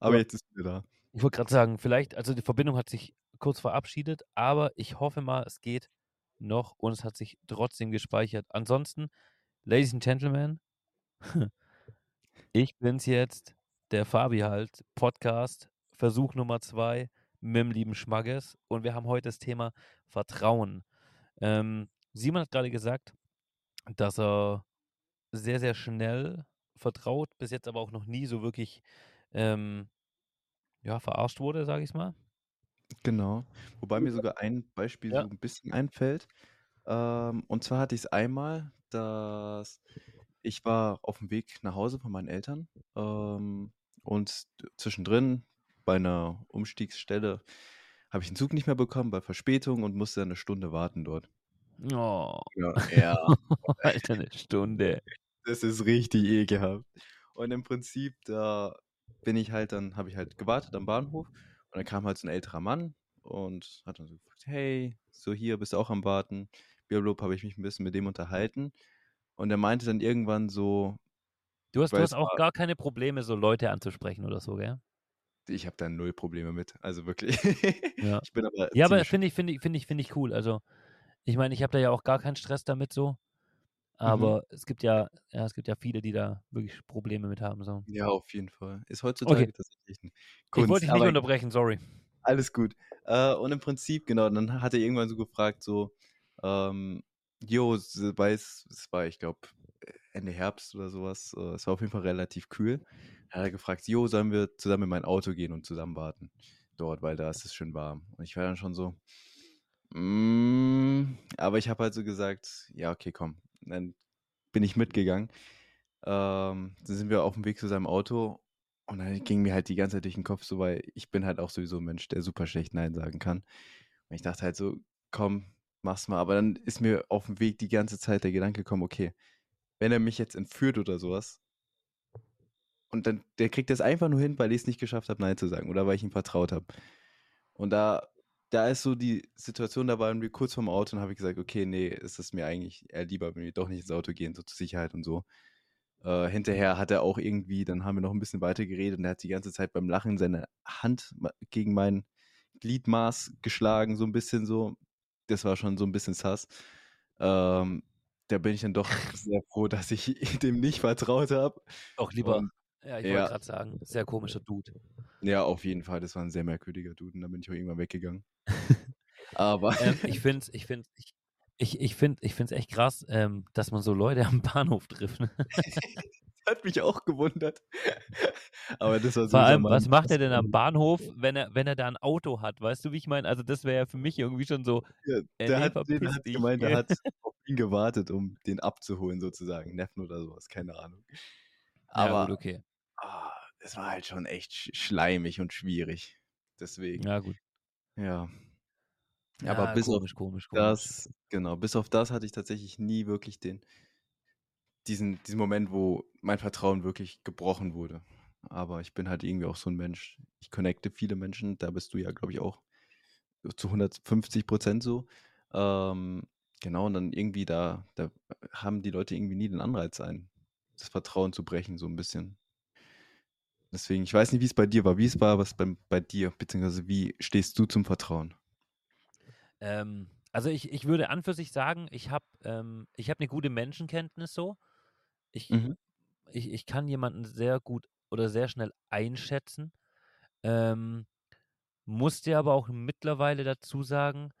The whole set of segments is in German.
Aber Ja. jetzt ist sie da. Ich wollte gerade sagen, vielleicht, also die Verbindung hat sich kurz verabschiedet, aber ich hoffe mal, es geht noch und es hat sich trotzdem gespeichert. Ansonsten, Ladies and Gentlemen, ich bin's jetzt, der Fabi halt, Podcast, Versuch Nummer zwei mit dem lieben Schmagges und wir haben heute das Thema Vertrauen. Ähm, Simon hat gerade gesagt, dass er sehr, sehr schnell vertraut, bis jetzt aber auch noch nie so wirklich ähm, ja, verarscht wurde, sage ich mal. Genau. Wobei mir sogar ein Beispiel Ja. so ein bisschen einfällt. Ähm, und zwar hatte ich es einmal, dass ich war auf dem Weg nach Hause von meinen Eltern ähm, und zwischendrin bei einer Umstiegsstelle habe ich den Zug nicht mehr bekommen bei Verspätung und musste eine Stunde warten dort. Oh, Ja, ja Alter, eine Stunde. das ist richtig ekelhaft. Und im Prinzip, da bin ich halt dann, habe ich halt gewartet am Bahnhof und dann kam halt so ein älterer Mann und hat dann so gefragt, hey, so hier, bist du auch am Warten? Blablabla, habe ich mich ein bisschen mit dem unterhalten. Und er meinte dann irgendwann so, Du hast, du hast auch gar keine Probleme, so Leute anzusprechen oder so, gell? ich habe da null Probleme mit. Also wirklich. Ja. Ich bin aber Ja, aber finde ich, finde ich, finde ich, finde ich cool. Also, ich meine, ich habe da ja auch gar keinen Stress damit so. Mhm. Aber es gibt ja, ja, es gibt ja viele, die da wirklich Probleme mit haben. So. Ja, auf jeden Fall. Ist heutzutage Okay. tatsächlich Ich Kunst. wollte dich nicht unterbrechen, sorry. Alles gut. Äh, und im Prinzip, genau, dann hat er irgendwann so gefragt, so, ähm, jo, es war, ich glaube, Ende Herbst oder sowas, äh, es war auf jeden Fall relativ kühl. Dann hat er gefragt, jo, sollen wir zusammen in mein Auto gehen und zusammen warten dort, weil da ist es schön warm. Und ich war dann schon so, mm, aber ich habe halt so gesagt, ja, okay, komm. Dann bin ich mitgegangen. Ähm, dann sind wir auf dem Weg zu seinem Auto und dann ging mir halt die ganze Zeit durch den Kopf so, weil ich bin halt auch sowieso ein Mensch, der super schlecht Nein sagen kann. Und ich dachte halt so, komm, mach's mal. Aber dann ist mir auf dem Weg die ganze Zeit der Gedanke gekommen, okay, wenn er mich jetzt entführt oder sowas, und dann, der kriegt das einfach nur hin, weil ich es nicht geschafft habe, Nein zu sagen oder weil ich ihm vertraut habe. Und da, da ist so die Situation, da waren wir kurz vorm Auto und habe ich gesagt, okay, nee, es ist mir eigentlich eher lieber, wenn wir doch nicht ins Auto gehen, so zur Sicherheit und so. Äh, hinterher hat er auch irgendwie, dann haben wir noch ein bisschen weiter geredet und er hat die ganze Zeit beim Lachen seine Hand gegen mein Gliedmaß geschlagen, so ein bisschen so. Das war schon so ein bisschen sass. Ähm, da bin ich dann doch sehr froh, dass ich dem nicht vertraut habe. Auch lieber, Und ja, ich ja. wollte gerade sagen, sehr komischer Dude. ja, auf jeden Fall, das war ein sehr merkwürdiger Dude und dann bin ich auch irgendwann weggegangen. Aber ähm, ich finde es ich find's, ich, ich, ich find, ich find's echt krass, ähm, dass man so Leute am Bahnhof trifft. Ne? hat mich auch gewundert. Aber das war so Vor allem, Mann, was macht er denn am Bahnhof, wenn er, wenn er da ein Auto hat? Weißt du, wie ich meine? Also, das wäre ja für mich irgendwie schon so, Ja, Äh, der hat, den hat gemeint, er hat auf ihn gewartet, um den abzuholen, sozusagen. Neffen oder sowas, keine Ahnung. ja, Aber gut, okay. Ah, es war halt schon echt sch- schleimig und schwierig. Deswegen, Ja, gut. ja. Ja, Aber bis auf komisch, komisch, komisch. das, genau, bis auf das hatte ich tatsächlich nie wirklich den, diesen, diesen Moment, wo mein Vertrauen wirklich gebrochen wurde. Aber ich bin halt irgendwie auch so ein Mensch. Ich connecte viele Menschen, da bist du ja, glaube ich, auch zu 150 Prozent so. Ähm, genau, und dann irgendwie da, da haben die Leute irgendwie nie den Anreiz ein, das Vertrauen zu brechen, so ein bisschen. Deswegen, ich weiß nicht, wie es bei dir war. Wie es war, was beim, bei dir, beziehungsweise wie stehst du zum Vertrauen? Ähm, also ich, ich würde an für sich sagen, ich habe ähm, ich hab eine gute Menschenkenntnis so. Ich, Mhm. ich, ich kann jemanden sehr gut oder sehr schnell einschätzen. Ähm, muss dir aber auch mittlerweile dazu sagen,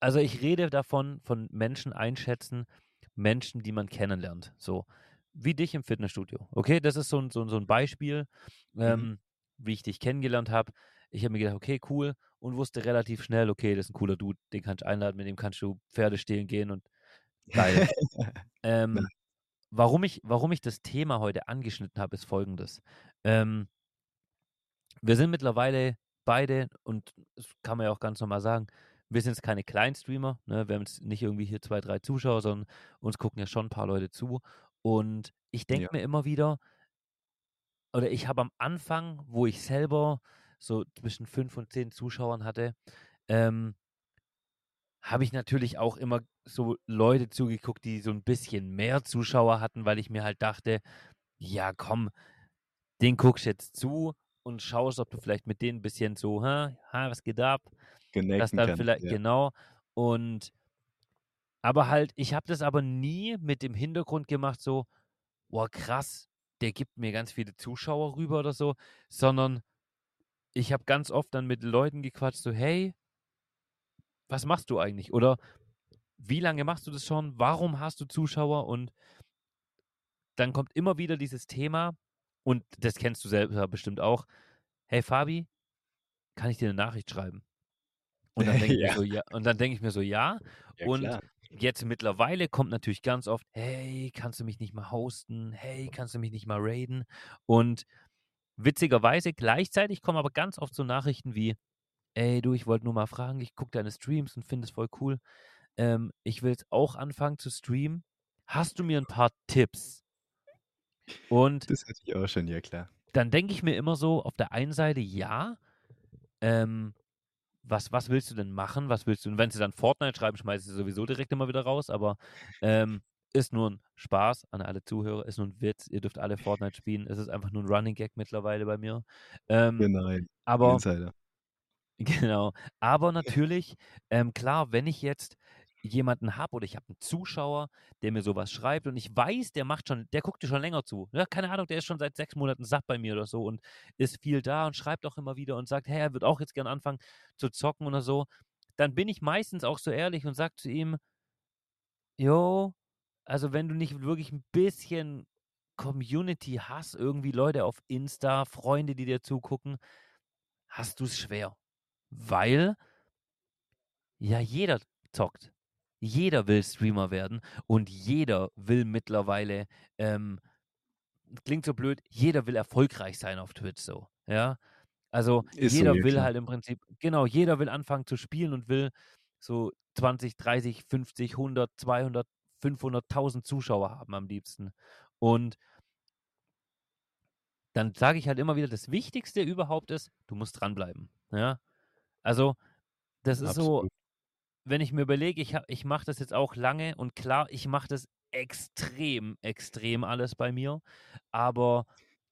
also ich rede davon, von Menschen einschätzen, Menschen, die man kennenlernt. So, wie dich im Fitnessstudio. Okay, das ist so ein, so, so ein Beispiel, ähm, wie ich dich kennengelernt habe. Ich habe mir gedacht, okay, cool, und wusste relativ schnell, okay, das ist ein cooler Dude, den kannst du einladen, mit dem kannst du Pferde stehlen gehen und geil. ähm, warum, ich, warum ich das Thema heute angeschnitten habe, ist folgendes. Ähm, wir sind mittlerweile beide, und das kann man ja auch ganz normal sagen, wir sind jetzt keine Kleinstreamer, ne? wir haben jetzt nicht irgendwie hier zwei, drei Zuschauer, sondern uns gucken ja schon ein paar Leute zu. Und ich denke Ja. mir immer wieder, oder ich habe am Anfang, wo ich selber so zwischen fünf und zehn Zuschauern hatte, ähm, habe ich natürlich auch immer so Leute zugeguckt, die so ein bisschen mehr Zuschauer hatten, weil ich mir halt dachte, ja komm, den guckst jetzt zu und schaust, ob du vielleicht mit denen ein bisschen so, ha, ha was geht ab? Das Connecten dann vielleicht, ja. genau. Und aber halt, ich habe das aber nie mit dem Hintergrund gemacht, so, boah, krass, der gibt mir ganz viele Zuschauer rüber oder so, sondern ich habe ganz oft dann mit Leuten gequatscht, so, hey, was machst du eigentlich? Oder wie lange machst du das schon? Warum hast du Zuschauer? Und dann kommt immer wieder dieses Thema, und das kennst du selber bestimmt auch. Hey Fabi, kann ich dir eine Nachricht schreiben? Und dann denke ich mir Ja. so, ja, und dann denke ich mir so, ja. Ja, und klar. Jetzt mittlerweile kommt natürlich ganz oft, hey, kannst du mich nicht mal hosten? Hey, kannst du mich nicht mal raiden? Und witzigerweise gleichzeitig kommen aber ganz oft so Nachrichten wie, ey, du, ich wollte nur mal fragen, ich gucke deine Streams und finde es voll cool. Ähm, ich will jetzt auch anfangen zu streamen. Hast du mir ein paar Tipps? Und Das hatte ich auch schon, ja klar. dann denke ich mir immer so, auf der einen Seite ja, ähm, was, was willst du denn machen? Was willst du? Und wenn sie dann Fortnite schreiben, schmeißt sie sowieso direkt immer wieder raus, aber ähm, ist nur ein Spaß an alle Zuhörer, ist nur ein Witz. Ihr dürft alle Fortnite spielen. Es ist einfach nur ein Running Gag mittlerweile bei mir. Ähm, Genau, aber Insider. Genau. Aber natürlich, ähm, klar, wenn ich jetzt jemanden habe oder ich habe einen Zuschauer, der mir sowas schreibt und ich weiß, der macht schon, der guckt dir schon länger zu. Ja, keine Ahnung, der ist schon seit sechs Monaten satt bei mir oder so und ist viel da und schreibt auch immer wieder und sagt, hey, er wird auch jetzt gern anfangen zu zocken oder so. Dann bin ich meistens auch so ehrlich und sage zu ihm, jo, also wenn du nicht wirklich ein bisschen Community hast, irgendwie Leute auf Insta, Freunde, die dir zugucken, hast du es schwer. Weil ja jeder zockt. Jeder will Streamer werden und jeder will mittlerweile, ähm, klingt so blöd, jeder will erfolgreich sein auf Twitch so. Ja. Also Ist so, jeder ja will klar. halt im Prinzip, genau, jeder will anfangen zu spielen und will so 20, 30, 50, 100, 200, 500.000 Zuschauer haben am liebsten. Und dann sage ich halt immer wieder, das Wichtigste überhaupt ist, du musst dranbleiben. Ja. Also, das ist so, Absolut. Wenn ich mir überlege, ich, ich mache das jetzt auch lange und klar, ich mache das extrem, extrem alles bei mir. Aber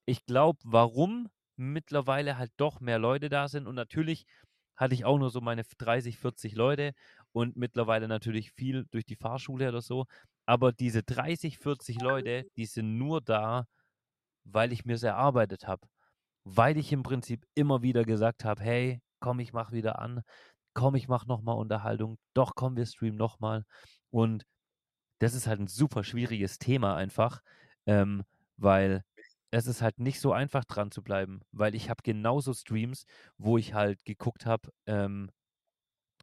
ich glaube, warum mittlerweile halt doch mehr Leute da sind und natürlich hatte ich auch nur so meine 30, 40 Leute und mittlerweile natürlich viel durch die Fahrschule oder so. Aber diese 30, 40 Leute, die sind nur da, weil ich mir es erarbeitet habe. Weil ich im Prinzip immer wieder gesagt habe, hey, komm, ich mach wieder an, komm, ich mach nochmal Unterhaltung, doch, komm, wir streamen nochmal. Und das ist halt ein super schwieriges Thema einfach, ähm, weil es ist halt nicht so einfach dran zu bleiben, weil ich habe genauso Streams, wo ich halt geguckt habe, ähm,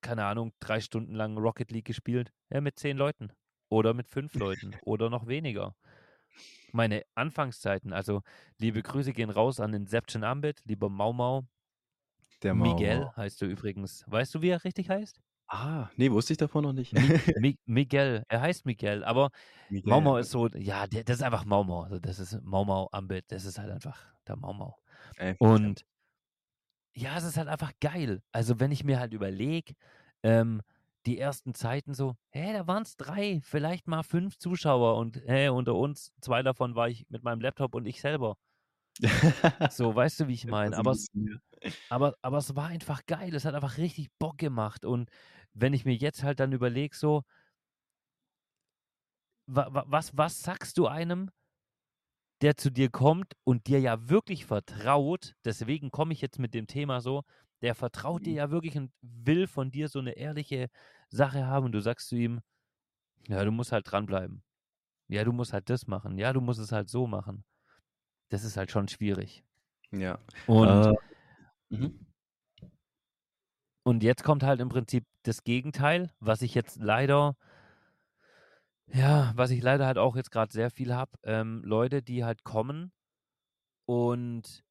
keine Ahnung, drei Stunden lang Rocket League gespielt, ja, mit zehn Leuten oder mit fünf Leuten oder noch weniger. Meine Anfangszeiten, also liebe Grüße gehen raus an Inception Ambit, lieber Mau Mau. Der Mau Miguel heißt du übrigens. Weißt du, wie er richtig heißt? Ah, nee, wusste ich davon noch nicht. Mi Mi Miguel, er heißt Miguel, aber Miguel. Mau Mau ist so, ja, der, das ist einfach Mau Mau. Also das ist Mau Mau Ambit, das ist halt einfach der Mau Mau. Und ja, es ist halt einfach geil. Also wenn ich mir halt überlege, ähm, die ersten Zeiten so, hä, da waren es drei, vielleicht mal fünf Zuschauer und hä, unter uns, zwei davon war ich mit meinem Laptop und ich selber. So, weißt du, wie ich meine? Aber, es- aber, aber es war einfach geil. Es hat einfach richtig Bock gemacht. Und wenn ich mir jetzt halt dann überlege, so, wa, wa, was, was sagst du einem, der zu dir kommt und dir ja wirklich vertraut, deswegen komme ich jetzt mit dem Thema so, der vertraut dir Mhm. ja wirklich und will von dir so eine ehrliche Sache haben und du sagst zu ihm, ja, du musst halt dranbleiben. Ja, du musst halt das machen. Ja, du musst es halt so machen. Das ist halt schon schwierig. Ja. Und Äh, mhm. Und jetzt kommt halt im Prinzip das Gegenteil, was ich jetzt leider, ja, was ich leider halt auch jetzt gerade sehr viel habe. Ähm, Leute, die halt kommen und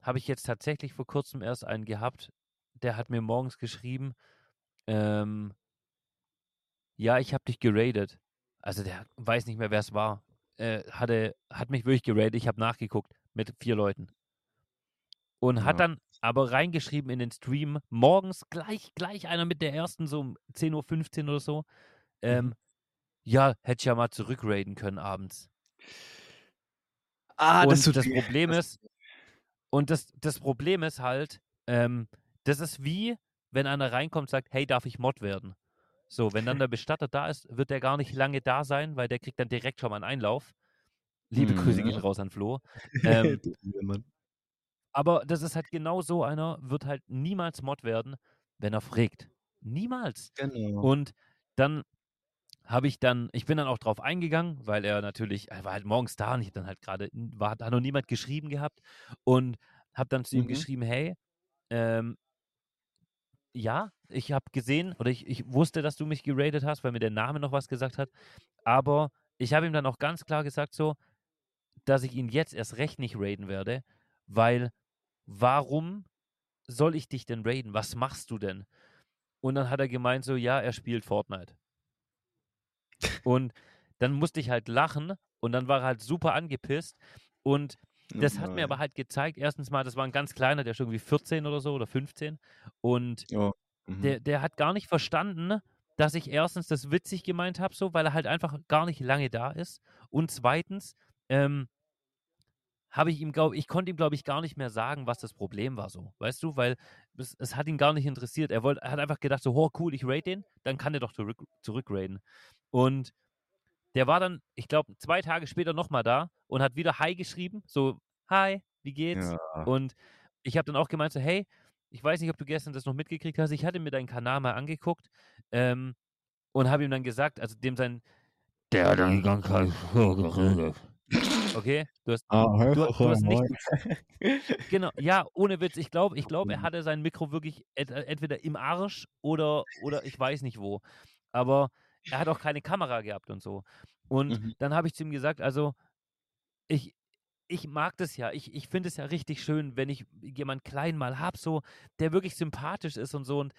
habe ich jetzt tatsächlich vor kurzem erst einen gehabt, der hat mir morgens geschrieben, ähm, ja, ich habe dich geradet. Also der weiß nicht mehr, wer es war. Äh, hatte, hat mich wirklich geradet. Ich habe nachgeguckt mit vier Leuten. Und hat Ja. dann aber reingeschrieben in den Stream, morgens gleich, gleich einer mit der ersten, so um 10.15 Uhr oder so. Ähm, Mhm. Ja, hätte ich ja mal zurückraiden können abends. Ah, Und das das. Problem ist, Und das, das Problem ist halt, ähm, das ist wie, wenn einer reinkommt und sagt, hey, darf ich Mod werden? So, wenn dann der Bestatter da ist, wird der gar nicht lange da sein, weil der kriegt dann direkt schon mal einen Einlauf. Liebe Grüße gehen raus an Flo. Ähm, aber das ist halt genau so einer, wird halt niemals Mod werden, wenn er fragt. Niemals. Genau. Und dann habe ich dann, ich bin dann auch drauf eingegangen, weil er natürlich, er war halt morgens da und ich dann halt gerade, war da noch niemand geschrieben gehabt und habe dann zu ihm Mhm. geschrieben, hey, ähm, ja, ich habe gesehen oder ich, ich wusste, dass du mich geradet hast, weil mir der Name noch was gesagt hat, aber ich habe ihm dann auch ganz klar gesagt so, dass ich ihn jetzt erst recht nicht raiden werde, weil warum soll ich dich denn raiden? Was machst du denn? Und dann hat er gemeint so, ja, er spielt Fortnite. Und dann musste ich halt lachen und dann war er halt super angepisst und das hat mir aber halt gezeigt, erstens mal, das war ein ganz kleiner, der ist irgendwie 14 oder so oder 15 und Oh. Mhm. der, der hat gar nicht verstanden, dass ich erstens das witzig gemeint habe, so, weil er halt einfach gar nicht lange da ist und zweitens ähm, habe ich ihm, glaube ich, konnte ihm, glaube ich, gar nicht mehr sagen, was das Problem war, so, weißt du, weil es, es hat ihn gar nicht interessiert. Er, wollte, er hat einfach gedacht, so, oh cool, ich rate den, dann kann der doch zurück, zurückraten. Und der war dann, ich glaube, zwei Tage später nochmal da und hat wieder Hi geschrieben, so, Hi, wie geht's? Ja. Und ich habe dann auch gemeint, so, hey, ich weiß nicht, ob du gestern das noch mitgekriegt hast, ich hatte mir deinen Kanal mal angeguckt ähm, und habe ihm dann gesagt, also dem sein, der hat dann ganz so geredet. Okay, du hast, Ah, du, du hast nicht, genau, ja, ohne Witz, ich glaube, ich glaube, er hatte sein Mikro wirklich et, entweder im Arsch oder, oder ich weiß nicht wo. Aber er hat auch keine Kamera gehabt und so. Und Mhm. dann habe ich zu ihm gesagt, also ich, ich mag das ja. Ich, ich finde es ja richtig schön, wenn ich jemand klein mal habe, so, der wirklich sympathisch ist und so. Und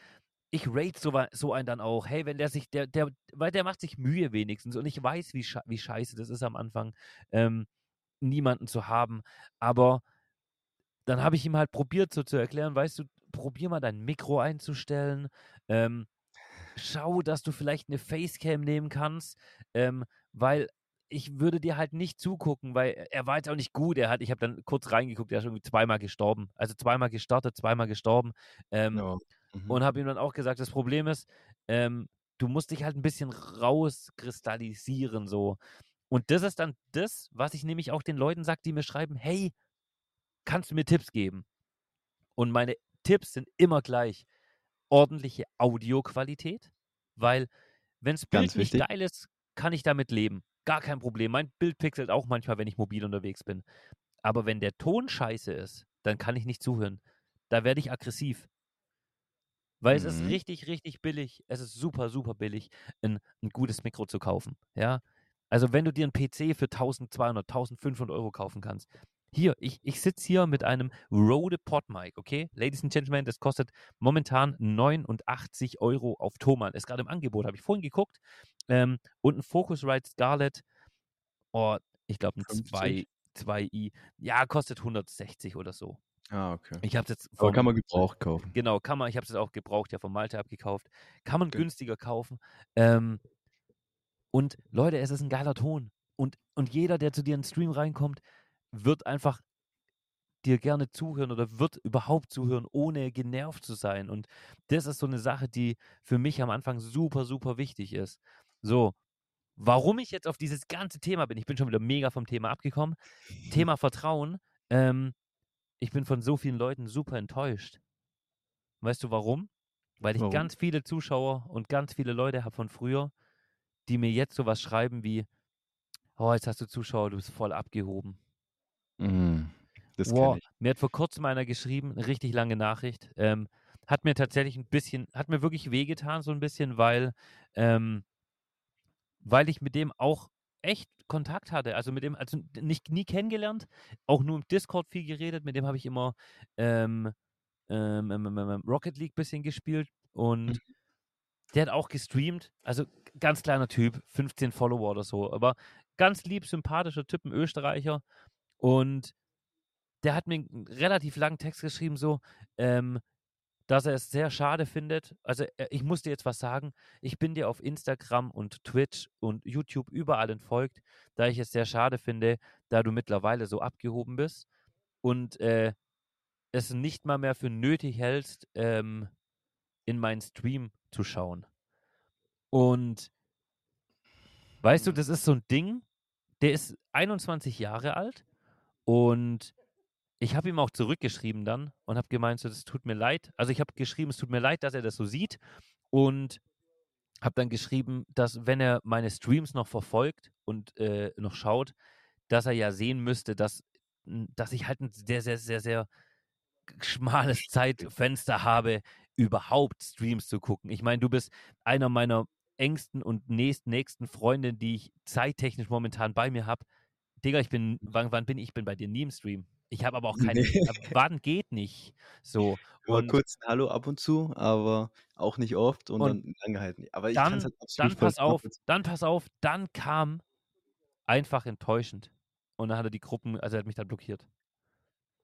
ich rate so, so einen dann auch. Hey, wenn der sich, der, der, weil der macht sich Mühe wenigstens. Und ich weiß, wie, wie scheiße das ist am Anfang, ähm, niemanden zu haben. Aber dann habe ich ihm halt probiert, so zu erklären, weißt du, probier mal dein Mikro einzustellen. Ähm, schau, dass du vielleicht eine Facecam nehmen kannst, ähm, weil ich würde dir halt nicht zugucken, weil er war jetzt auch nicht gut. Er hat, ich habe dann kurz reingeguckt, er ist irgendwie zweimal gestorben. Also zweimal gestartet, zweimal gestorben. Ähm, Ja. Mhm. und habe ihm dann auch gesagt, das Problem ist, ähm, du musst dich halt ein bisschen rauskristallisieren so. Und das ist dann das, was ich nämlich auch den Leuten sage, die mir schreiben, hey, kannst du mir Tipps geben? Und meine Tipps sind immer gleich ordentliche Audioqualität, weil wenn das Bild nicht geil ist, kann ich damit leben. Gar kein Problem. Mein Bild pixelt auch manchmal, wenn ich mobil unterwegs bin. Aber wenn der Ton scheiße ist, dann kann ich nicht zuhören. Da werde ich aggressiv. Weil es ist Mhm. richtig, richtig billig. Es ist super, super billig, ein, ein gutes Mikro zu kaufen. Ja. Also wenn du dir einen PC für 1200, 1500 Euro kaufen kannst. Hier, ich, ich sitze hier mit einem Rode PodMic, okay? Ladies and Gentlemen, das kostet momentan 89 Euro auf Thomann. Ist gerade im Angebot, habe ich vorhin geguckt. Ähm, und ein Focusrite Scarlett, oh, ich glaube ein 50? 2, 2i. Ja, kostet 160 oder so. Ah, okay. Ich habe es jetzt Aber vom, kann man gebraucht kaufen. Genau, kann man, ich habe es auch gebraucht, ja von Malte abgekauft. Kann man Okay. günstiger kaufen. Ähm, und Leute, es ist ein geiler Ton. Und, und jeder, der zu dir in den Stream reinkommt, wird einfach dir gerne zuhören oder wird überhaupt zuhören, ohne genervt zu sein. Und das ist so eine Sache, die für mich am Anfang super, super wichtig ist. So, warum ich jetzt auf dieses ganze Thema bin, ich bin schon wieder mega vom Thema abgekommen. Thema Vertrauen. Ähm, ich bin von so vielen Leuten super enttäuscht. Weißt du warum? Weil ich Warum? ganz viele Zuschauer und ganz viele Leute habe von früher, die mir jetzt sowas schreiben wie, oh, jetzt hast du Zuschauer, du bist voll abgehoben. Mhm. Das Wow, mir hat vor kurzem einer geschrieben, eine richtig lange Nachricht. Ähm, hat mir tatsächlich ein bisschen, hat mir wirklich wehgetan, so ein bisschen, weil, ähm, weil ich mit dem auch echt Kontakt hatte. Also mit dem, also nicht nie kennengelernt, auch nur im Discord viel geredet. Mit dem habe ich immer ähm, ähm, ähm, ähm, Rocket League bisschen gespielt und Mhm. der hat auch gestreamt. Also ganz kleiner Typ, 15 Follower oder so, aber ganz lieb, sympathischer Typ, ein Österreicher. Und der hat mir einen relativ langen Text geschrieben, so, ähm, dass er es sehr schade findet. Also äh, ich muss dir jetzt was sagen. Ich bin dir auf Instagram und Twitch und YouTube überall entfolgt, da ich es sehr schade finde, da du mittlerweile so abgehoben bist. Und äh, es nicht mal mehr für nötig hältst, ähm, in meinen Stream zu schauen. Und weißt du, Mhm. das ist so ein Ding, der ist 21 Jahre alt und ich habe ihm auch zurückgeschrieben dann und habe gemeint, so, das tut mir leid. Also ich habe geschrieben, es tut mir leid, dass er das so sieht und habe dann geschrieben, dass wenn er meine Streams noch verfolgt und äh, noch schaut, dass er ja sehen müsste, dass, dass ich halt ein sehr, sehr, sehr, sehr schmales Zeitfenster habe, überhaupt Streams zu gucken. Ich meine, du bist einer meiner engsten und nächsten, nächsten Freunde, die ich zeittechnisch momentan bei mir habe. Digga, ich bin, wann, wann bin ich? Ich bin bei dir nie im Stream. Ich habe aber auch keine, Nee. wann geht nicht. So. Und kurz ein Hallo ab und zu, aber auch nicht oft und, Und dann angehalten. Aber ich kann es dann, halt absolut dann pass auf, dann pass auf, dann kam einfach enttäuschend. Und dann hat er die Gruppen, also er hat mich dann blockiert.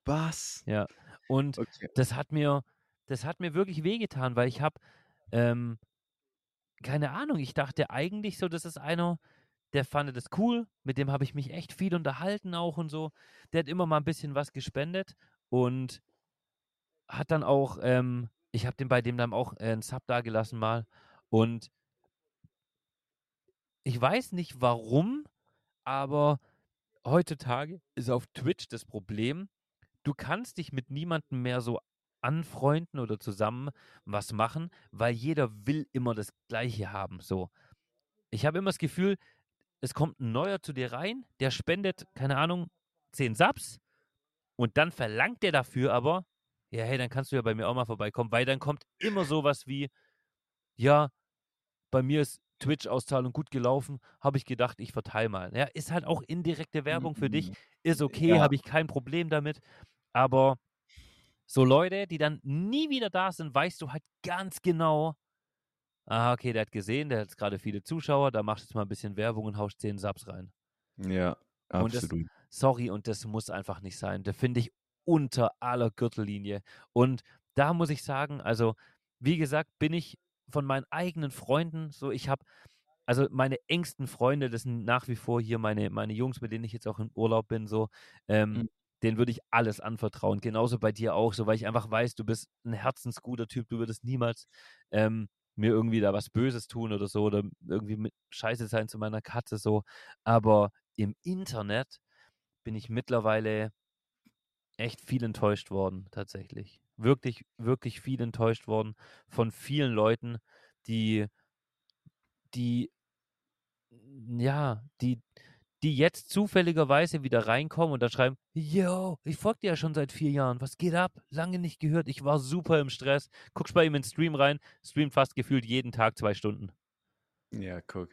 Was? Ja. Und Okay. das hat mir, das hat mir wirklich wehgetan, weil ich habe, ähm, keine Ahnung, ich dachte eigentlich so, das ist einer, der fand das cool, mit dem habe ich mich echt viel unterhalten auch und so. Der hat immer mal ein bisschen was gespendet und hat dann auch, ähm, ich habe dem bei dem dann auch äh, einen Sub dagelassen mal und ich weiß nicht warum, aber heutzutage ist auf Twitch das Problem, du kannst dich mit niemandem mehr so anfreunden oder zusammen was machen, weil jeder will immer das Gleiche haben. So. Ich habe immer das Gefühl, es kommt ein neuer zu dir rein, der spendet, keine Ahnung, 10 Subs und dann verlangt der dafür aber, ja, hey, dann kannst du ja bei mir auch mal vorbeikommen, weil dann kommt immer sowas wie, ja, bei mir ist Twitch-Auszahlung gut gelaufen, habe ich gedacht, ich verteile mal. Ja, ist halt auch indirekte Werbung für dich, Mhm. ist okay, Ja. habe ich kein Problem damit, aber so Leute, die dann nie wieder da sind, weißt du halt ganz genau, ah, okay, der hat gesehen, der hat gerade viele Zuschauer, da machst du jetzt mal ein bisschen Werbung und haust 10 Subs rein. Ja, Und das- absolut. Sorry, und das muss einfach nicht sein. Da finde ich unter aller Gürtellinie. Und da muss ich sagen, also, wie gesagt, bin ich von meinen eigenen Freunden so, ich habe, also meine engsten Freunde, das sind nach wie vor hier meine, meine Jungs, mit denen ich jetzt auch im Urlaub bin, so, ähm, Mhm. denen würde ich alles anvertrauen. Genauso bei dir auch, so, weil ich einfach weiß, du bist ein herzensguter Typ, du würdest niemals ähm, mir irgendwie da was Böses tun oder so oder irgendwie mit Scheiße sein zu meiner Katze, so. Aber im Internet bin ich mittlerweile echt viel enttäuscht worden, tatsächlich. Wirklich, wirklich viel enttäuscht worden von vielen Leuten, die, die, ja, die, die jetzt zufälligerweise wieder reinkommen und dann schreiben, yo, ich folge dir ja schon seit vier Jahren, was geht ab? Lange nicht gehört, ich war super im Stress. Guckst bei ihm in den Stream rein, streamt fast gefühlt jeden Tag zwei Stunden. Ja, guck.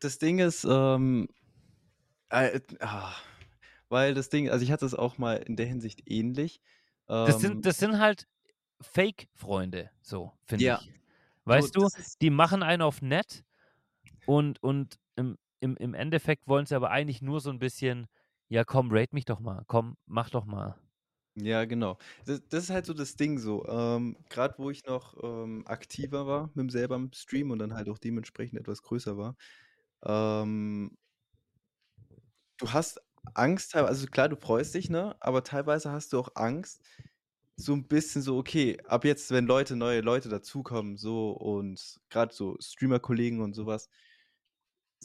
Das Ding ist, ähm, äh, ah, weil das Ding, also ich hatte es auch mal in der Hinsicht ähnlich. Das Ähm, sind, das sind halt Fake-Freunde, so, finde Ja. ich. Weißt so, du, das die machen einen auf nett und, und im, im, im Endeffekt wollen sie aber eigentlich nur so ein bisschen, ja komm, rate mich doch mal, komm, mach doch mal. ja, genau. Das, das ist halt so das Ding so. Ähm, Gerade wo ich noch ähm, aktiver war mit dem selber im Stream und dann halt auch dementsprechend etwas größer war. Ähm, du hast Angst, also klar, du freust dich, ne? Aber teilweise hast du auch Angst, so ein bisschen so, okay, ab jetzt, wenn Leute, neue Leute dazukommen, so und gerade so Streamer-Kollegen und sowas,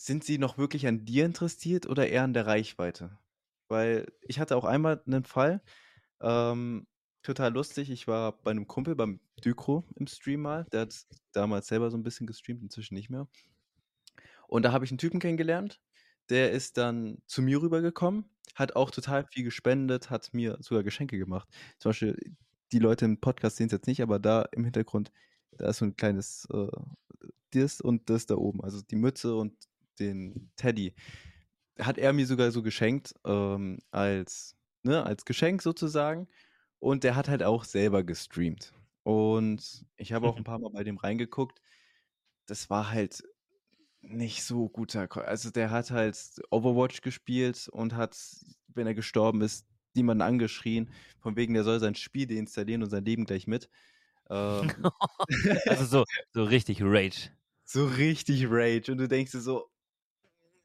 sind sie noch wirklich an dir interessiert oder eher an der Reichweite? Weil ich hatte auch einmal einen Fall, ähm, total lustig. Ich war bei einem Kumpel, beim Dykro im Stream mal. Der hat damals selber so ein bisschen gestreamt, inzwischen nicht mehr. Und da habe ich einen Typen kennengelernt. Der ist dann zu mir rübergekommen, hat auch total viel gespendet, hat mir sogar Geschenke gemacht. Zum Beispiel, die Leute im Podcast sehen es jetzt nicht, aber da im Hintergrund, da ist so ein kleines äh, das und das da oben. Also die Mütze und den Teddy. Hat er mir sogar so geschenkt, ähm, als, ne, als Geschenk sozusagen. Und der hat halt auch selber gestreamt. Und ich habe auch ein paar Mal bei dem reingeguckt. Das war halt nicht so guter. Ko- Also der hat halt Overwatch gespielt und hat, wenn er gestorben ist, niemanden angeschrien, von wegen, der soll sein Spiel deinstallieren und sein Leben gleich mit. Ähm, Also so, so richtig Rage. so richtig Rage. Und du denkst dir so,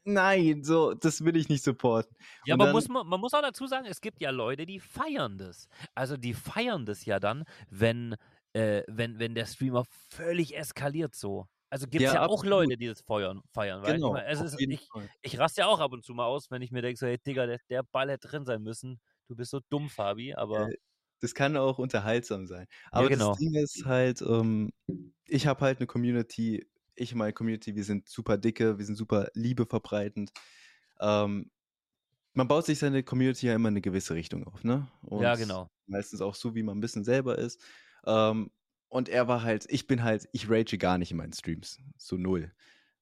nein, so, das will ich nicht supporten. Ja, aber dann, muss man, muss auch dazu sagen, es gibt ja Leute, die feiern das. Also die feiern das ja dann, wenn, äh, wenn, wenn der Streamer völlig eskaliert so. Also gibt es ja, ja auch Leute, die das feuern, feiern. Weil ich, genau, es auf ist, ich, ich raste ja auch ab und zu mal aus, wenn ich mir denke, so, hey Digga, der, der Ball hätte drin sein müssen. Du bist so dumm, Fabi, aber Äh, das kann auch unterhaltsam sein. ja, Aber das genau. Ding ist halt, ähm, ich habe halt eine Community, ich und meine Community, wir sind super dicke, wir sind super Liebe verbreitend. Ähm, man baut sich seine Community ja immer in eine gewisse Richtung auf, ne? Ja, Und genau. meistens auch so, wie man ein bisschen selber ist. Ähm, und er war halt, ich bin halt, ich rage gar nicht in meinen Streams. So null.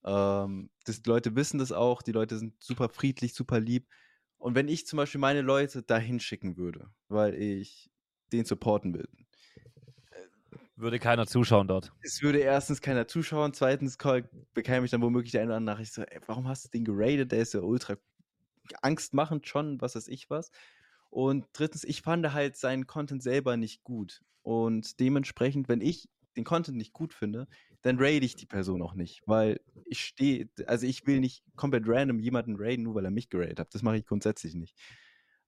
Ähm, das, die Leute wissen das auch, die Leute sind super friedlich, super lieb. Und wenn ich zum Beispiel meine Leute dahin schicken würde, weil ich den supporten will, Würde keiner zuschauen dort. es würde erstens keiner zuschauen, zweitens bekäme ich dann womöglich die eine oder andere Nachricht so, ey, warum hast du den geradet? Der ist ja ultra angstmachend schon, was weiß ich was. Und drittens, ich fand halt seinen Content selber nicht gut. Und dementsprechend, wenn ich den Content nicht gut finde, dann raide ich die Person auch nicht, weil ich stehe, also ich will nicht komplett random jemanden raiden, nur weil er mich geradet hat. Das mache ich grundsätzlich nicht.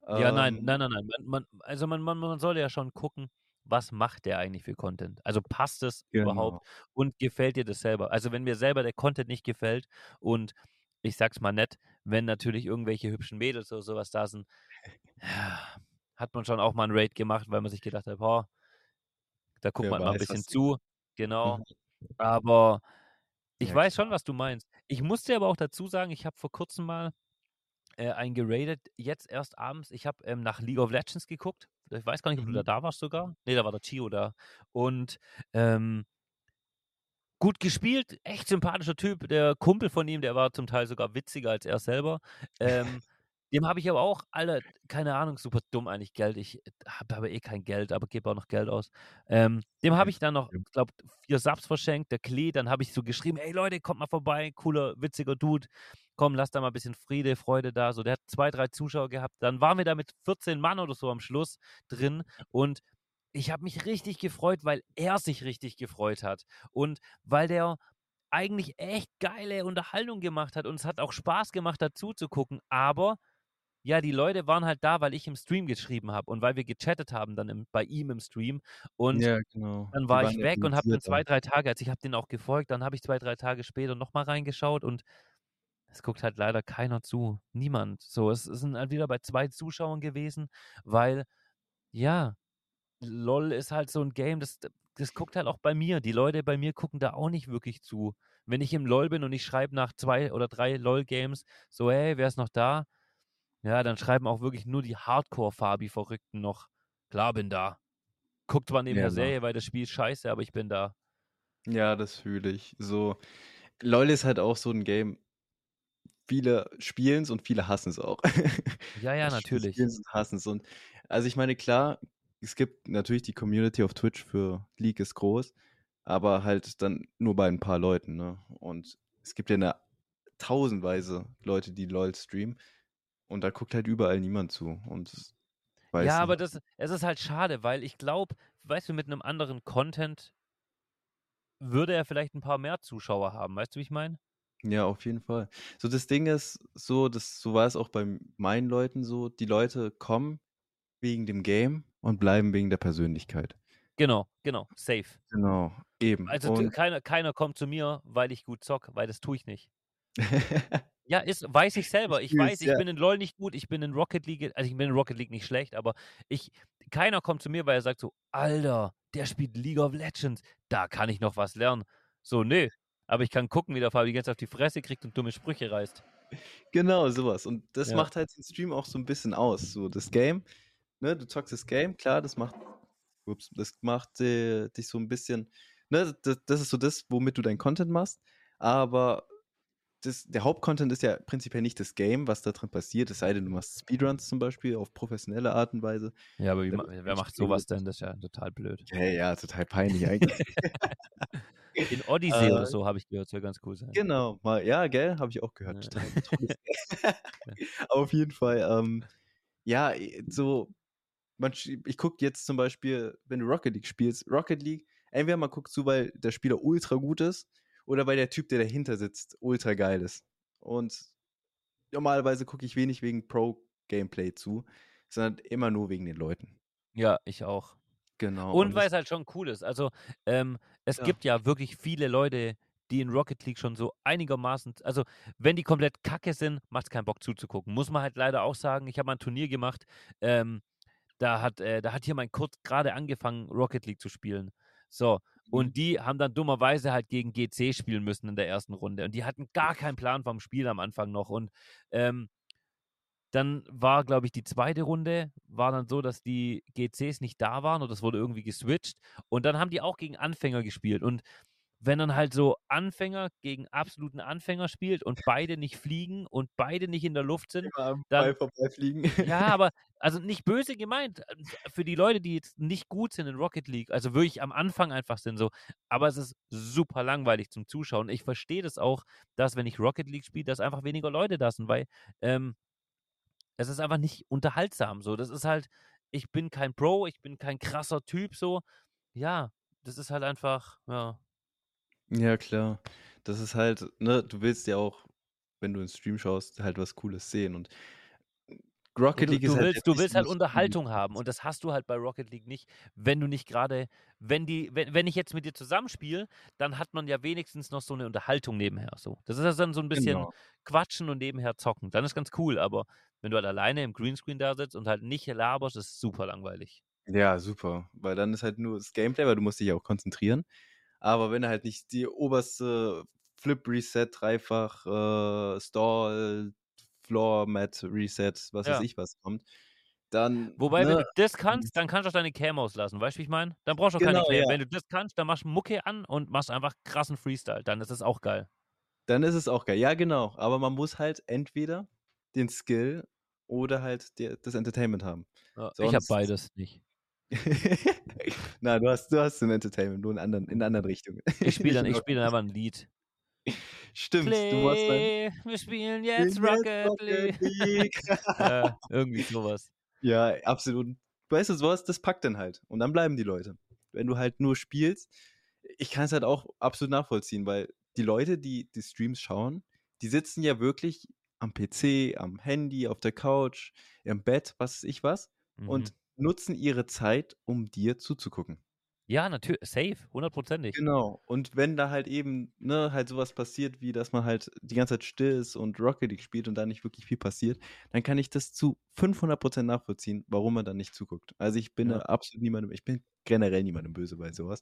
Ja, nein, Ähm, nein, nein, nein. Man, man, also man, man, man sollte ja schon gucken, was macht der eigentlich für Content? Also passt es überhaupt genau. und gefällt dir das selber? Also wenn mir selber der Content nicht gefällt und ich sag's mal nett, wenn natürlich irgendwelche hübschen Mädels oder sowas da sind, hat man schon auch mal einen Raid gemacht, weil man sich gedacht hat, boah, da guckt man mal ein bisschen zu. Genau. Mhm. Aber ich Ja, weiß schon, was du meinst. Ich muss dir aber auch dazu sagen, ich habe vor kurzem mal äh, einen geradet, jetzt erst abends. Ich habe ähm, nach League of Legends geguckt. Ich weiß gar nicht, ob du da Mhm. da warst sogar. Nee, da war der Chio da. Und ähm, gut gespielt, echt sympathischer Typ. Der Kumpel von ihm, der war zum Teil sogar witziger als er selber. Ähm, dem habe ich aber auch, alle, keine Ahnung, super dumm eigentlich Geld. Ich habe aber eh kein Geld, aber gebe auch noch Geld aus. Ähm, dem habe ich dann noch, ich glaube, vier Subs verschenkt, der Klee. Dann habe ich so geschrieben: Ey Leute, kommt mal vorbei, cooler, witziger Dude. Komm, lass da mal ein bisschen Friede, Freude da. So, der hat zwei, drei Zuschauer gehabt. Dann waren wir da mit 14 Mann oder so am Schluss drin und ich habe mich richtig gefreut, weil er sich richtig gefreut hat und weil der eigentlich echt geile Unterhaltung gemacht hat und es hat auch Spaß gemacht, dazu zu gucken. Aber ja, die Leute waren halt da, weil ich im Stream geschrieben habe und weil wir gechattet haben dann im, bei ihm im Stream. Und Ja, genau. dann war ich weg und habe dann zwei, drei Tage, also ich habe den auch gefolgt, dann habe ich zwei, drei Tage später nochmal reingeschaut und es guckt halt leider keiner zu. Niemand. So, es, es sind halt wieder bei zwei Zuschauern gewesen, weil, ja, LOL ist halt so ein Game, das, das guckt halt auch bei mir. Die Leute bei mir gucken da auch nicht wirklich zu. Wenn ich im LOL bin und ich schreibe nach zwei oder drei LOL-Games so, hey, wer ist noch da? Ja, dann schreiben auch wirklich nur die Hardcore-Fabi-Verrückten noch, klar bin da. Guckt zwar nebenher Ja. Serie, weil das Spiel ist scheiße, aber ich bin da. Ja, das fühle ich. So, LOL ist halt auch so ein Game. Viele spielen es und viele hassen es auch. Ja, ja, natürlich. spielen es und hassen es. Und also ich meine, klar, es gibt natürlich die Community auf Twitch für League ist groß, aber halt dann nur bei ein paar Leuten, ne? Und es gibt ja eine tausendweise Leute, die LOL streamen und da guckt halt überall niemand zu. Und weiß Ja, aber nicht. das, es ist halt schade, weil ich glaube, weißt du, mit einem anderen Content würde er vielleicht ein paar mehr Zuschauer haben. Weißt du, wie ich meine? Ja, auf jeden Fall. So, das Ding ist so, das, so war es auch bei meinen Leuten so, die Leute kommen wegen dem Game und bleiben wegen der Persönlichkeit. Genau, genau, safe. Genau, eben. Also Und keiner, keiner kommt zu mir, weil ich gut zock, weil das tue ich nicht. Ja, ist, weiß ich selber. Ich weiß, ich ja. bin in LOL nicht gut, ich bin in Rocket League, also ich bin in Rocket League nicht schlecht, aber ich, keiner kommt zu mir, weil er sagt so, Alter, der spielt League of Legends, da kann ich noch was lernen. So, nö. Aber ich kann gucken, wie der Fabi ganz auf die Fresse kriegt und dumme Sprüche reißt. Genau, sowas. Und das Ja. macht halt den Stream auch so ein bisschen aus. So, das Game, ne, du zockst das Game, klar, das macht, ups, das macht äh, dich so ein bisschen, ne, das, das ist so das, womit du dein Content machst. Aber das, der Hauptcontent ist ja prinzipiell nicht das Game, was da drin passiert, es sei denn, du machst Speedruns zum Beispiel auf professionelle Art und Weise. Ja, aber wie, wer macht sowas denn? Das ist ja total blöd. Hey, ja, total peinlich eigentlich. In Odyssey oder Äh, so habe ich gehört, soll ganz cool sein. Genau, mal, ja, gell, habe ich auch gehört. Ja. Auf jeden Fall, ähm, ja, so, man, ich gucke jetzt zum Beispiel, wenn du Rocket League spielst, Rocket League, entweder man guckt zu, weil der Spieler ultra gut ist oder weil der Typ, der dahinter sitzt, ultra geil ist. Und normalerweise gucke ich wenig wegen Pro-Gameplay zu, sondern immer nur wegen den Leuten. Ja, ich auch. Genau. Und und weil es halt schon cool ist. Also, ähm, es Ja. gibt ja wirklich viele Leute, die in Rocket League schon so einigermaßen also, wenn die komplett kacke sind, macht's keinen Bock zuzugucken. Muss man halt leider auch sagen. Ich habe mal 'n Turnier gemacht, ähm, da hat äh, da hat hier mein Kurt grade angefangen, Rocket League zu spielen. So. Und die haben dann dummerweise halt gegen GC spielen müssen in der ersten Runde. Und die hatten gar keinen Plan vom Spiel am Anfang noch. Und, ähm dann war, glaube ich, die zweite Runde war dann so, dass die GCs nicht da waren oder es wurde irgendwie geswitcht. Und dann haben die auch gegen Anfänger gespielt. Und wenn dann halt so Anfänger gegen absoluten Anfänger spielt und beide nicht fliegen und beide nicht in der Luft sind, am dann vorbeifliegen. ja, aber also nicht böse gemeint, äh, für die Leute, die jetzt nicht gut sind in Rocket League, also wirklich am Anfang einfach sind so, aber es ist super langweilig zum Zuschauen. Ich verstehe das auch, dass wenn ich Rocket League spiele, dass einfach weniger Leute da sind, weil ähm, es ist einfach nicht unterhaltsam so. Das ist halt, ich bin kein Pro, ich bin kein krasser Typ so. Ja, das ist halt einfach, ja. Ja, klar. Das ist halt, ne, du willst ja auch, wenn du 'n Stream schaust, halt was Cooles sehen und Rocket du League ist du halt willst du willst halt Unterhaltung haben und das hast du halt bei Rocket League nicht, wenn du nicht grade wenn die wenn wenn ich jetzt mit dir zusammenspiele, dann hat man ja wenigstens noch so 'ne Unterhaltung nebenher so. Das ist ja dann so 'n bisschen Genau. quatschen und nebenher zocken. Dann ist ganz cool, aber wenn du halt alleine im Greenscreen da sitzt und halt nicht laberst, ist super langweilig. Ja, super, weil dann ist halt nur das Gameplay, weil du musst dich ja auch konzentrieren. Aber wenn halt nicht die oberste Flip Reset, Dreifach, äh, Stall, Floor Mat Reset, was weiß Ja. ich was kommt, dann, Wobei, wenn ne? du das kannst, dann kannst du auch deine Cam auslassen. Weißt du, wie ich meine? Dann brauchst du auch keine Genau, Cam. ja. Wenn du das kannst, dann machst du Mucke an und machst einfach krassen Freestyle. Dann ist es auch geil. Dann ist es auch geil. Ja, genau. Aber man muss halt entweder den Skill oder halt der das Entertainment haben. Ja, ich habe beides nicht. Na, du hast du hast ein Entertainment, nur in anderen in anderen Richtungen. Ich spiele dann ich spiele dann einfach 'n Lied. Stimmt, du machst dann Play, wir spielen jetzt Rocket Rocket League. League. Ja, irgendwie so was. Ja, absolut. Weißt du, so was, das packt dann halt und dann bleiben die Leute. Wenn du halt nur spielst ich kann's halt auch absolut nachvollziehen, weil die Leute, die die Streams schauen, die sitzen ja wirklich am PC, am Handy, auf der Couch, im Bett, was weiß ich was, Mhm. und nutzen ihre Zeit, um dir zuzugucken. Ja, natür safe, hundertprozentig. Genau. Und wenn da halt eben, ne, halt so was passiert, wie dass man halt die ganze Zeit still ist und Rocket League spielt und da nicht wirklich viel passiert, dann kann ich das zu 500% nachvollziehen, warum man dann nicht zuguckt. Also, ich bin Ja. absolut niemandem ich bin generell niemandem böse bei so was,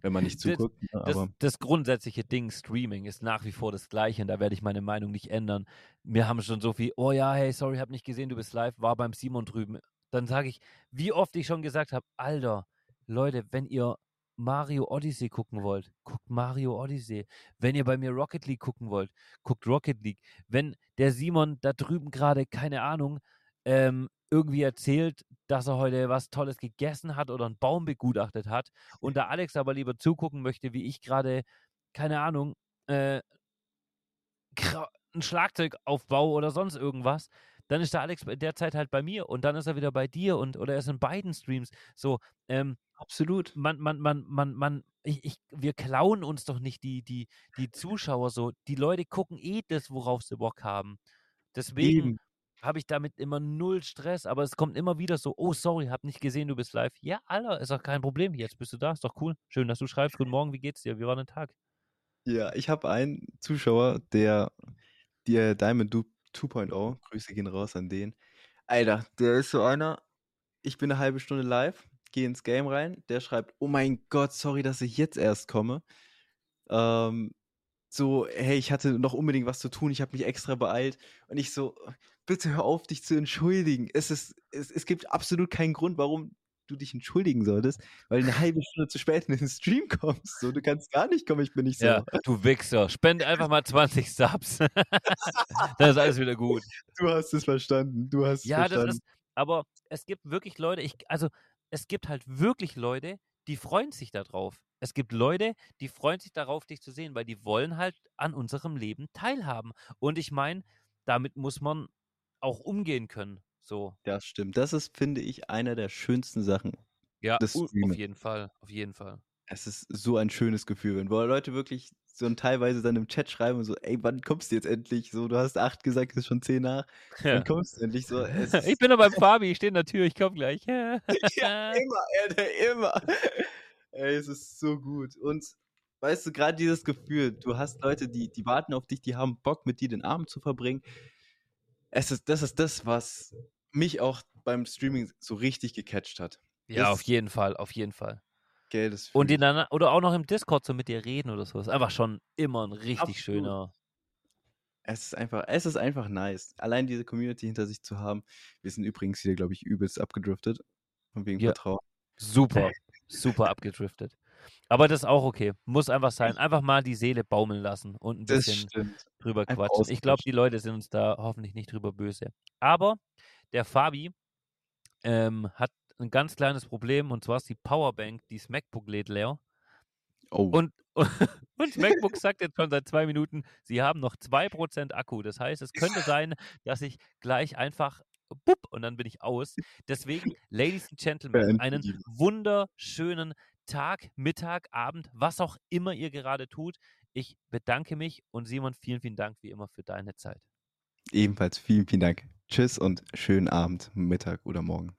wenn man nicht Das zuguckt, ne, das aber das grundsätzliche Ding Streaming ist nach wie vor das Gleiche und da werde ich meine Meinung nicht ändern. Wir haben schon so viel: „Oh ja, hey, sorry, habe nicht gesehen, du bist live, war beim Simon drüben.“ Dann sage ich, wie oft ich schon gesagt habe: „Alter, Leute, wenn ihr Mario Odyssey gucken wollt, guckt Mario Odyssey. Wenn ihr bei mir Rocket League gucken wollt, guckt Rocket League. Wenn der Simon da drüben grade, keine Ahnung, ähm, irgendwie erzählt, dass er heute was Tolles gegessen hat oder 'n Baum begutachtet hat und der Alex aber lieber zugucken möchte, wie ich grade, keine Ahnung, äh gra 'n Schlagzeug aufbaue oder sonst irgendwas, dann ist der Alex in der Zeit halt bei mir und dann ist er wieder bei dir und oder er ist in beiden Streams. So, ähm, Absolut. man man man man man ich ich wir klauen uns doch nicht die die die Zuschauer so. Die Leute gucken eh das, worauf sie Bock haben. Deswegen habe ich damit immer null Stress, aber es kommt immer wieder so: „Oh, sorry, habe nicht gesehen, du bist live.“ Ja, Alter, ist doch kein Problem. Jetzt bist du da, ist doch cool. Schön, dass du schreibst. Guten Morgen, wie geht's dir? Wie war dein Tag? Ja, ich habe einen Zuschauer, der der Diamond Du 2.0, Grüße gehen raus an den. Alter, der ist so einer, ich bin 'ne halbe Stunde live, gehe ins Game rein, der schreibt: „Oh mein Gott, sorry, dass ich jetzt erst komme.“ Ähm, so: „Hey, ich hatte noch unbedingt was zu tun, ich habe mich extra beeilt.“ Und ich so: „Bitte hör auf, dich zu entschuldigen. Es ist es es gibt absolut keinen Grund, warum du dich entschuldigen solltest, weil du 'ne halbe Stunde zu spät in den Stream kommst. So, du kannst gar nicht kommen, ich bin nicht Ja, sauer.“ du Wichser. Spende einfach mal 20 Subs. Dann ist alles wieder gut. Du hast es verstanden. Du hast es Ja, das verstanden. ist aber es gibt wirklich Leute, ich also, es gibt halt wirklich Leute, die freuen sich da drauf. Es gibt Leute, die freuen sich darauf, dich zu sehen, weil die wollen halt an unserem Leben teilhaben. Und ich meine, damit muss man auch umgehen können, so. Das stimmt. Das ist, finde ich, einer der schönsten Sachen Ja, des auf jeden Fall, auf jeden Fall. Es ist so ein schönes Gefühl, wenn Leute wirklich so 'n teilweise dann im Chat schreiben und so: „Ey, wann kommst du jetzt endlich? So, du hast 8 gesagt, es ist schon 10 nach. Wann Ja. kommst du endlich?“ So, Ich bin noch beim Fabi, ich stehe in der Tür, ich komme gleich. Ja, immer, Alter, immer. Ey, es ist so gut. Und weißt du, grad dieses Gefühl, du hast Leute, die die warten auf dich, die haben Bock, mit dir den Abend zu verbringen. Es ist das ist das, was mich auch beim Streaming so richtig gecatcht hat. Ja, auf Das jeden Fall, auf jeden Fall. Gell, das Und ich. dann oder auch noch im Discord so mit dir reden oder so. Ist einfach schon immer 'n richtig Absolut. schöner Es ist einfach es ist einfach nice, allein diese Community hinter sich zu haben. Wir sind übrigens hier, glaube ich, übelst abgedriftet von wegen Ja. Vertrauen. Super, super abgedriftet. Aber das ist auch okay. Muss einfach sein. Einfach mal die Seele baumeln lassen und 'n Das bisschen drüber quatschen. Ich glaube, die Leute sind uns da hoffentlich nicht drüber böse. Aber der Fabi, ähm, hat 'n ganz kleines Problem und zwar ist die Powerbank, die's MacBook lädt leer. Oh. Und und das MacBook sagt jetzt schon seit 2 Minuten, sie haben noch 2% Akku. Das heißt, es könnte sein, dass ich gleich einfach bupp und dann bin ich aus. Deswegen, Ladies and Gentlemen, einen die. wunderschönen Tag, Mittag, Abend, was auch immer ihr gerade tut. Ich bedanke mich und Simon, vielen, vielen Dank wie immer für deine Zeit. Ebenfalls vielen, vielen Dank. Tschüss und schönen Abend, Mittag oder Morgen.